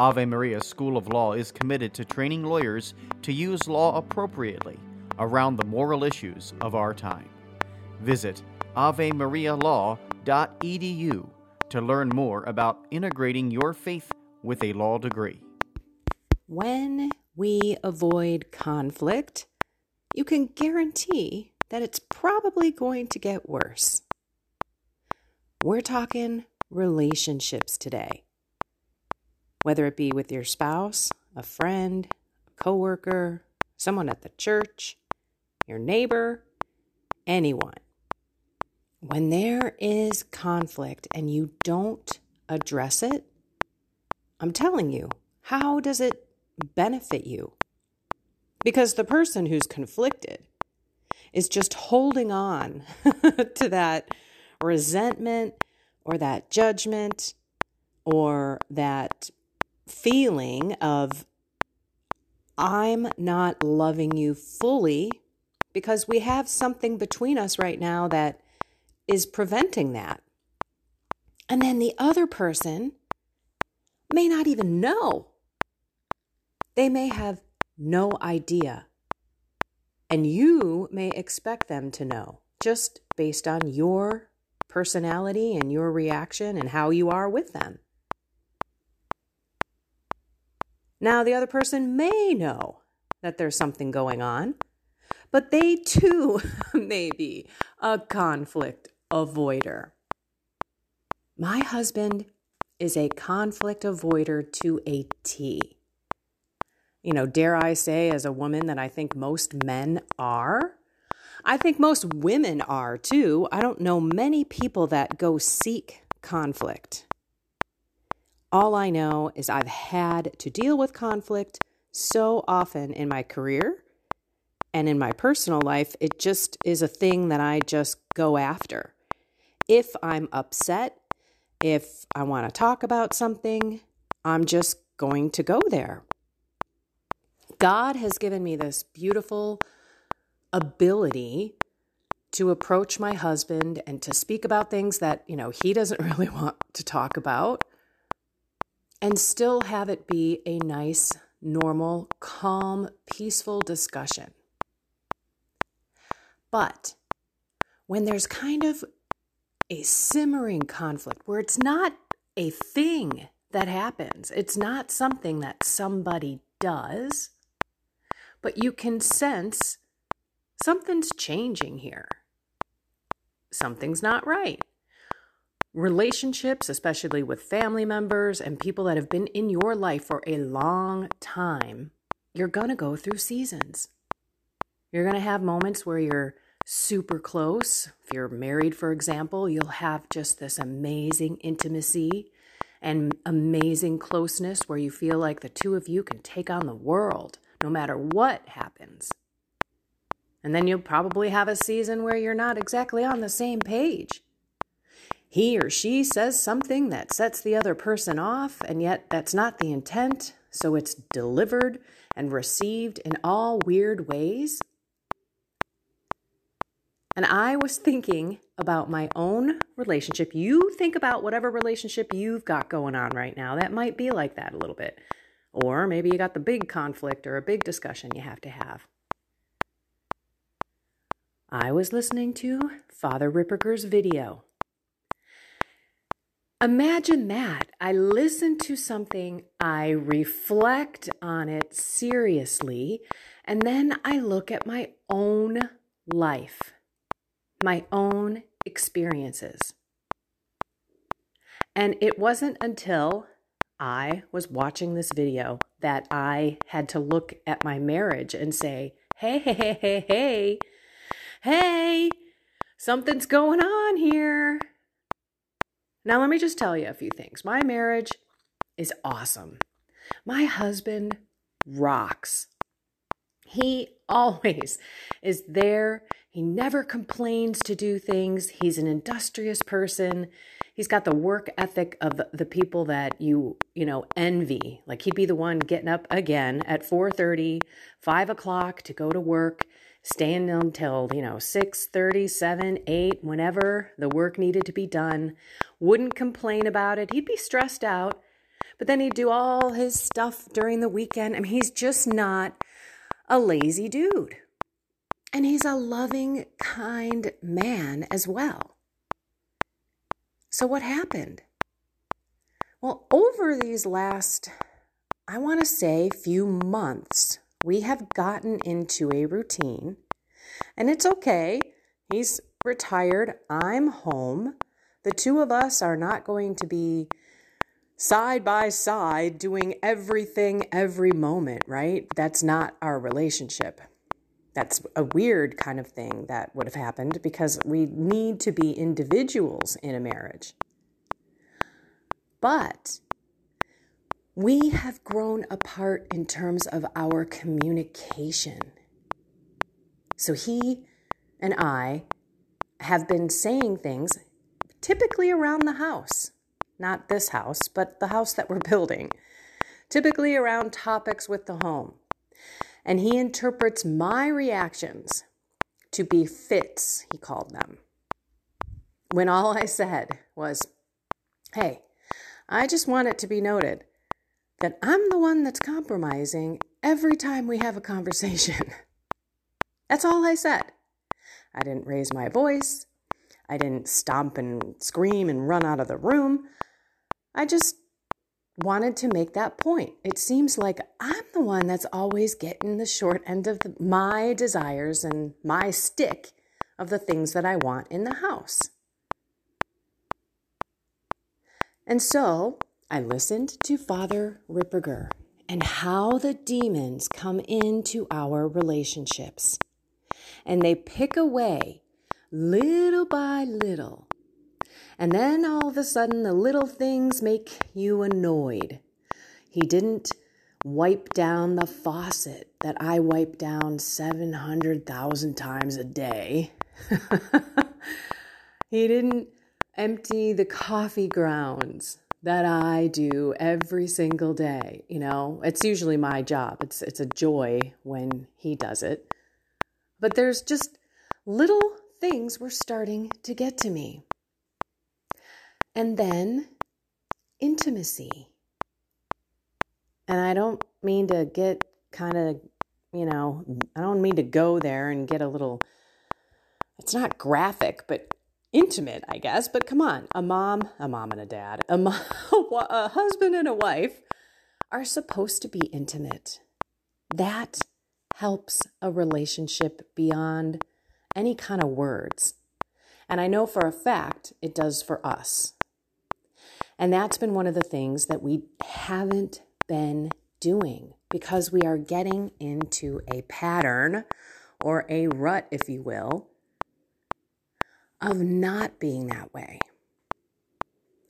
Ave Maria School of Law is committed to training lawyers to use law appropriately around the moral issues of our time. Visit avemarialaw.edu to learn more about integrating your faith with a law degree. When we avoid conflict, you can guarantee that it's probably going to get worse. We're talking relationships today. Whether it be with your spouse, a friend, a coworker, someone at the church, your neighbor, anyone. When there is conflict and you don't address it, I'm telling you, how does it benefit you? Because the person who's conflicted is just holding on to that resentment or that judgment or that feeling of, I'm not loving you fully because we have something between us right now that is preventing that. And then the other person may not even know. They may have no idea. And you may expect them to know just based on your personality and your reaction and how you are with them. Now, the other person may know that there's something going on, but they too may be a conflict avoider. My husband is a conflict avoider to a T you know, dare I say, as a woman, that I think most men are. I think most women are too. I don't know many people that go seek conflict. All I know is I've had to deal with conflict so often in my career and in my personal life. It just is a thing that I just go after. If I'm upset, if I want to talk about something, I'm just going to go there. God has given me this beautiful ability to approach my husband and to speak about things that, you know, he doesn't really want to talk about and still have it be a nice, normal, calm, peaceful discussion. But when there's kind of a simmering conflict where it's not a thing that happens, it's not something that somebody does, but you can sense something's changing here. Something's not right. Relationships, especially with family members and people that have been in your life for a long time, you're going to go through seasons. You're going to have moments where you're super close. If you're married, for example, you'll have just this amazing intimacy and amazing closeness where you feel like the two of you can take on the world no matter what happens. And then you'll probably have a season where you're not exactly on the same page. He or she says something that sets the other person off, and yet that's not the intent, so it's delivered and received in all weird ways. And I was thinking about my own relationship. You think about whatever relationship you've got going on right now that might be like that a little bit. Or maybe you got the big conflict or a big discussion you have to have. I was listening to Father Ripperger's video. Imagine that. I listen to something, I reflect on it seriously, and then I look at my own life. my own experiences. And it wasn't until I was watching this video that I had to look at my marriage and say, hey, hey, hey, hey, hey, hey, something's going on here. Now, let me just tell you a few things. My marriage is awesome. My husband rocks. He always is there. He never complains to do things. He's an industrious person. He's got the work ethic of the people that you, you know, envy. Like he'd be the one getting up again at 4:30, 5 o'clock to go to work, staying until, you know, 6 30, 7, 8, whenever the work needed to be done. Wouldn't complain about it. He'd be stressed out, but then he'd do all his stuff during the weekend. I mean, he's just not a lazy dude. And he's a loving, kind man as well. So, what happened? Well, over these last, I want to say, few months, we have gotten into a routine, and it's okay. He's retired, I'm home. The two of us are not going to be side by side doing everything every moment, right? That's not our relationship. That's a weird kind of thing that would have happened because we need to be individuals in a marriage. But we have grown apart in terms of our communication. So he and I have been saying things typically around the house not this house, but the house that we're building, typically around topics with the home. And he interprets my reactions to be fits, he called them. When all I said was, hey, I just want it to be noted that I'm the one that's compromising every time we have a conversation. That's all I said. I didn't raise my voice. I didn't stomp and scream and run out of the room. I just wanted to make that point. It seems like I'm the one that's always getting the short end of the, my desires and my stick of the things that I want in the house. And so I listened to Father Ripperger and how the demons come into our relationships. And they pick away little by little and then all of a sudden, the little things make you annoyed. He didn't wipe down the faucet that I wipe down 700,000 times a day. he didn't empty the coffee grounds that I do every single day. You know, it's usually my job. It's it's a joy when he does it. But there's just little things were starting to get to me. And then intimacy. And I don't mean to get kind of, you know, I don't mean to go there and get a little, it's not graphic, but intimate, I guess. But come on, a mom, a mom and a dad, a, mom, a husband and a wife are supposed to be intimate. That helps a relationship beyond any kind of words. And I know for a fact it does for us. And that's been one of the things that we haven't been doing because we are getting into a pattern or a rut, if you will, of not being that way.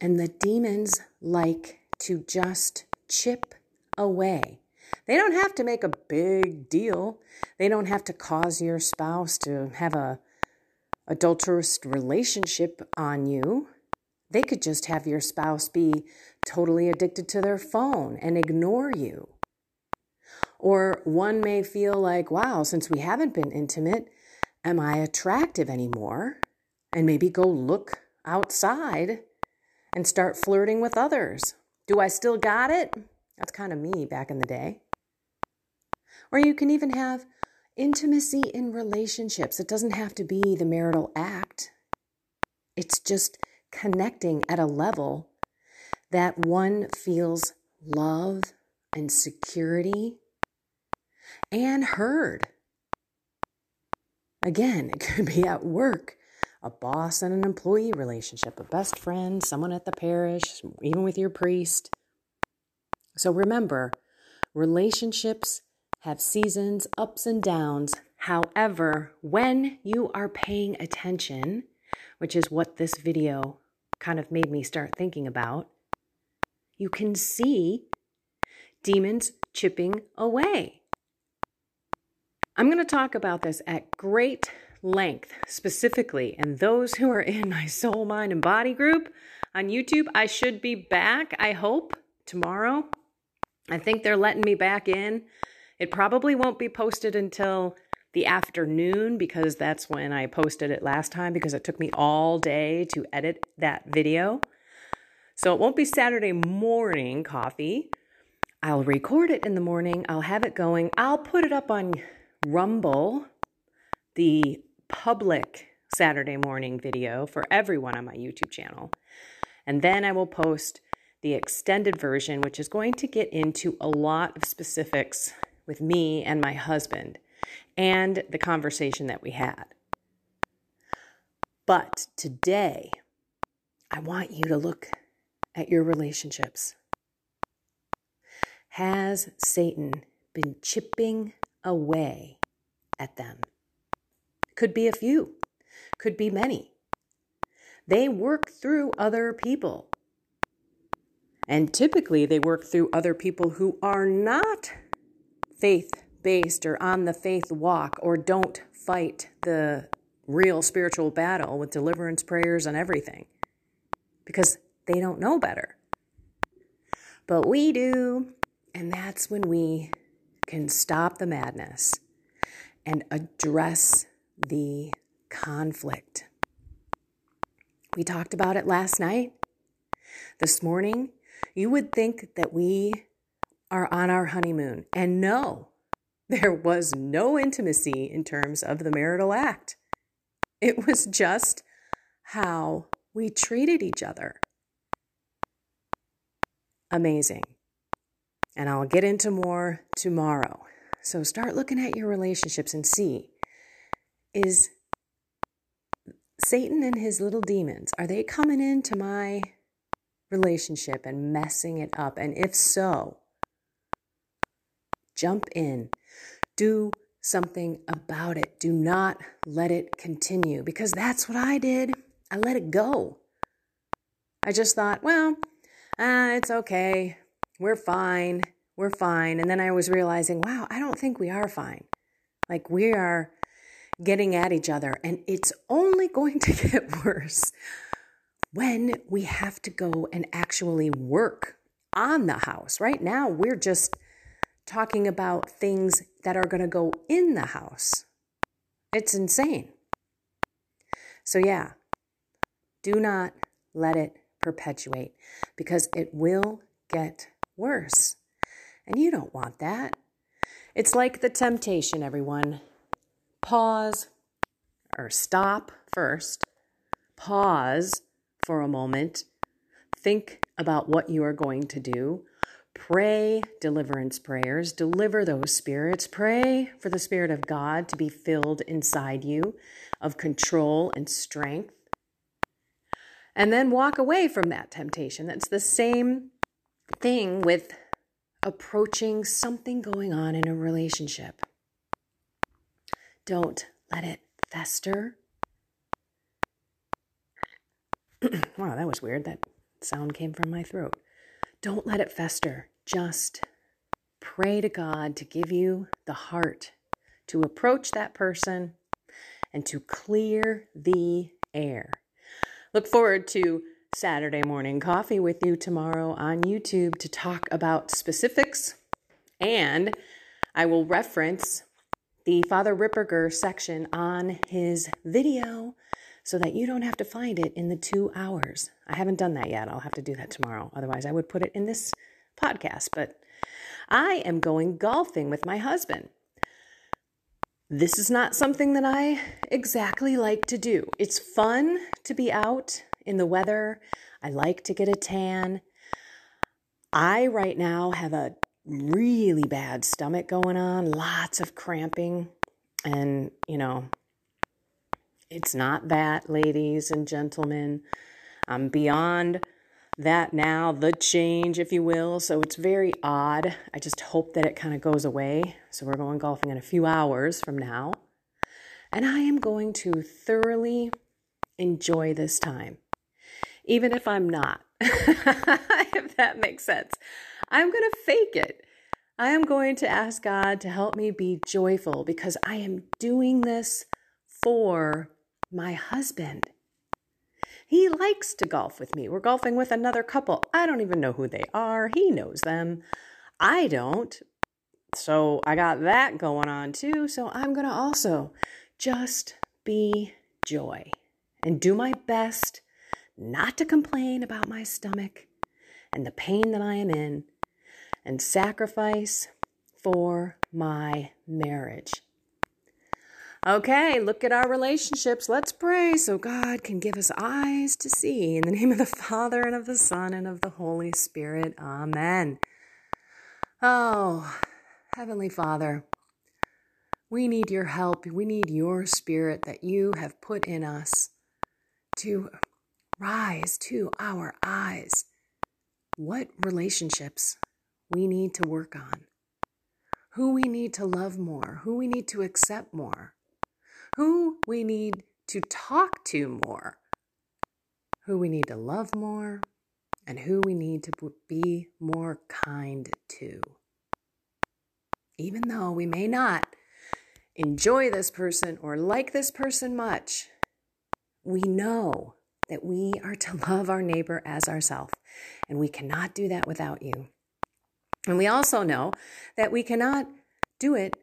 And the demons like to just chip away. They don't have to make a big deal. They don't have to cause your spouse to have a adulterous relationship on you. They could just have your spouse be totally addicted to their phone and ignore you. Or one may feel like, wow, since we haven't been intimate, am I attractive anymore? And maybe go look outside and start flirting with others. Do I still got it? That's kind of me back in the day. Or you can even have intimacy in relationships. It doesn't have to be the marital act, it's just connecting at a level that one feels love and security and heard. Again, it could be at work a boss and an employee relationship, a best friend, someone at the parish, even with your priest. So remember, relationships have seasons, ups and downs. However, when you are paying attention, which is what this video kind of made me start thinking about, you can see demons chipping away. I'm going to talk about this at great length specifically, and those who are in my soul, mind, and body group on YouTube, I should be back, I hope, tomorrow. I think they're letting me back in. It probably won't be posted until the afternoon because that's when I posted it last time because it took me all day to edit that video. So it won't be Saturday morning coffee. I'll record it in the morning. I'll have it going. I'll put it up on Rumble, the public Saturday morning video for everyone on my YouTube channel. And then I will post the extended version, which is going to get into a lot of specifics with me and my husband and the conversation that we had. But today, I want you to look at your relationships. Has Satan been chipping away at them? Could be a few, could be many. They work through other people. And typically, they work through other people who are not faith based or on the faith walk or don't fight the real spiritual battle with deliverance prayers and everything because they don't know better. But we do. And that's when we can stop the madness and address the conflict. We talked about it last night. This morning, you would think that we are on our honeymoon. And no, there was no intimacy in terms of the marital act. It was just how we treated each other. Amazing. And I'll get into more tomorrow. So start looking at your relationships and see is Satan and his little demons, are they coming into my relationship and messing it up? And if so, jump in, do something about it. Do not let it continue because that's what I did. I let it go. I just thought, well, uh, it's okay. We're fine. We're fine. And then I was realizing, wow, I don't think we are fine. Like we are getting at each other, and it's only going to get worse when we have to go and actually work on the house. Right now, we're just talking about things that are going to go in the house. It's insane. So, yeah, do not let it perpetuate because it will get worse. And you don't want that. It's like the temptation, everyone. Pause or stop first. Pause for a moment. Think about what you are going to do. Pray deliverance prayers. Deliver those spirits. Pray for the Spirit of God to be filled inside you of control and strength. And then walk away from that temptation. That's the same thing with approaching something going on in a relationship. Don't let it fester. wow, that was weird. That sound came from my throat. Don't let it fester. Just pray to God to give you the heart to approach that person and to clear the air. Look forward to Saturday morning coffee with you tomorrow on YouTube to talk about specifics. And I will reference the Father Ripperger section on his video so that you don't have to find it in the two hours. I haven't done that yet. I'll have to do that tomorrow. Otherwise, I would put it in this podcast. But I am going golfing with my husband. This is not something that I exactly like to do. It's fun to be out in the weather. I like to get a tan. I right now have a really bad stomach going on, lots of cramping, and you know, It's not that, ladies and gentlemen. I'm beyond that now, the change, if you will. So it's very odd. I just hope that it kind of goes away. So we're going golfing in a few hours from now. And I am going to thoroughly enjoy this time, even if I'm not, if that makes sense. I'm going to fake it. I am going to ask God to help me be joyful because I am doing this for my husband. He likes to golf with me. We're golfing with another couple. I don't even know who they are. He knows them. I don't. So I got that going on too. So I'm going to also just be joy and do my best not to complain about my stomach and the pain that I am in and sacrifice for my marriage. Okay, look at our relationships. Let's pray so God can give us eyes to see. In the name of the Father, and of the Son, and of the Holy Spirit. Amen. Oh, Heavenly Father, we need your help. We need your spirit that you have put in us to rise to our eyes. What relationships we need to work on, who we need to love more, who we need to accept more, who we need to talk to more, who we need to love more, and who we need to be more kind to. Even though we may not enjoy this person or like this person much, we know that we are to love our neighbor as ourselves, and we cannot do that without you. And we also know that we cannot do it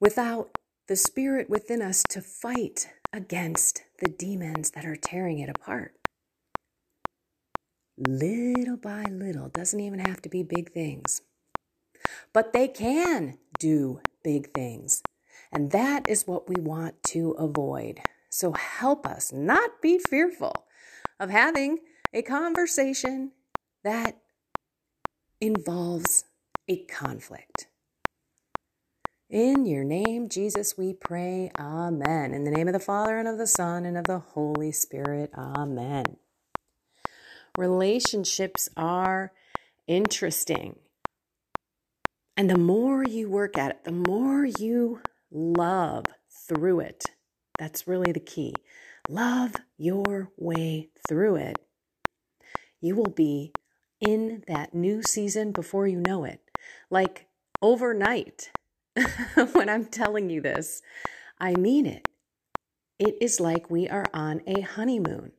without the spirit within us to fight against the demons that are tearing it apart. Little by little, doesn't even have to be big things, but they can do big things. And that is what we want to avoid. So help us not be fearful of having a conversation that involves a conflict. In your name, Jesus, we pray. Amen. In the name of the Father, and of the Son, and of the Holy Spirit. Amen. Relationships are interesting. And the more you work at it, the more you love through it. That's really the key. Love your way through it. You will be in that new season before you know it. Like overnight, when I'm telling you this, I mean it. It is like we are on a honeymoon.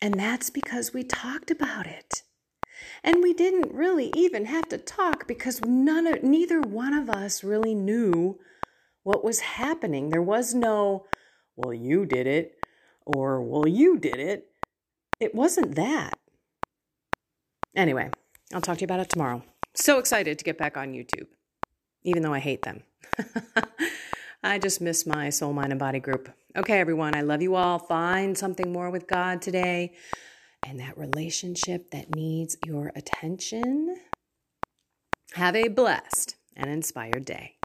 And that's because we talked about it. And we didn't really even have to talk because none of, neither one of us really knew what was happening. There was no, well, you did it, or, well, you did it. It wasn't that. Anyway, I'll talk to you about it tomorrow. So excited to get back on YouTube, even though I hate them. I just miss my soul, mind, and body group. Okay, everyone, I love you all. Find something more with God today and that relationship that needs your attention. Have a blessed and inspired day.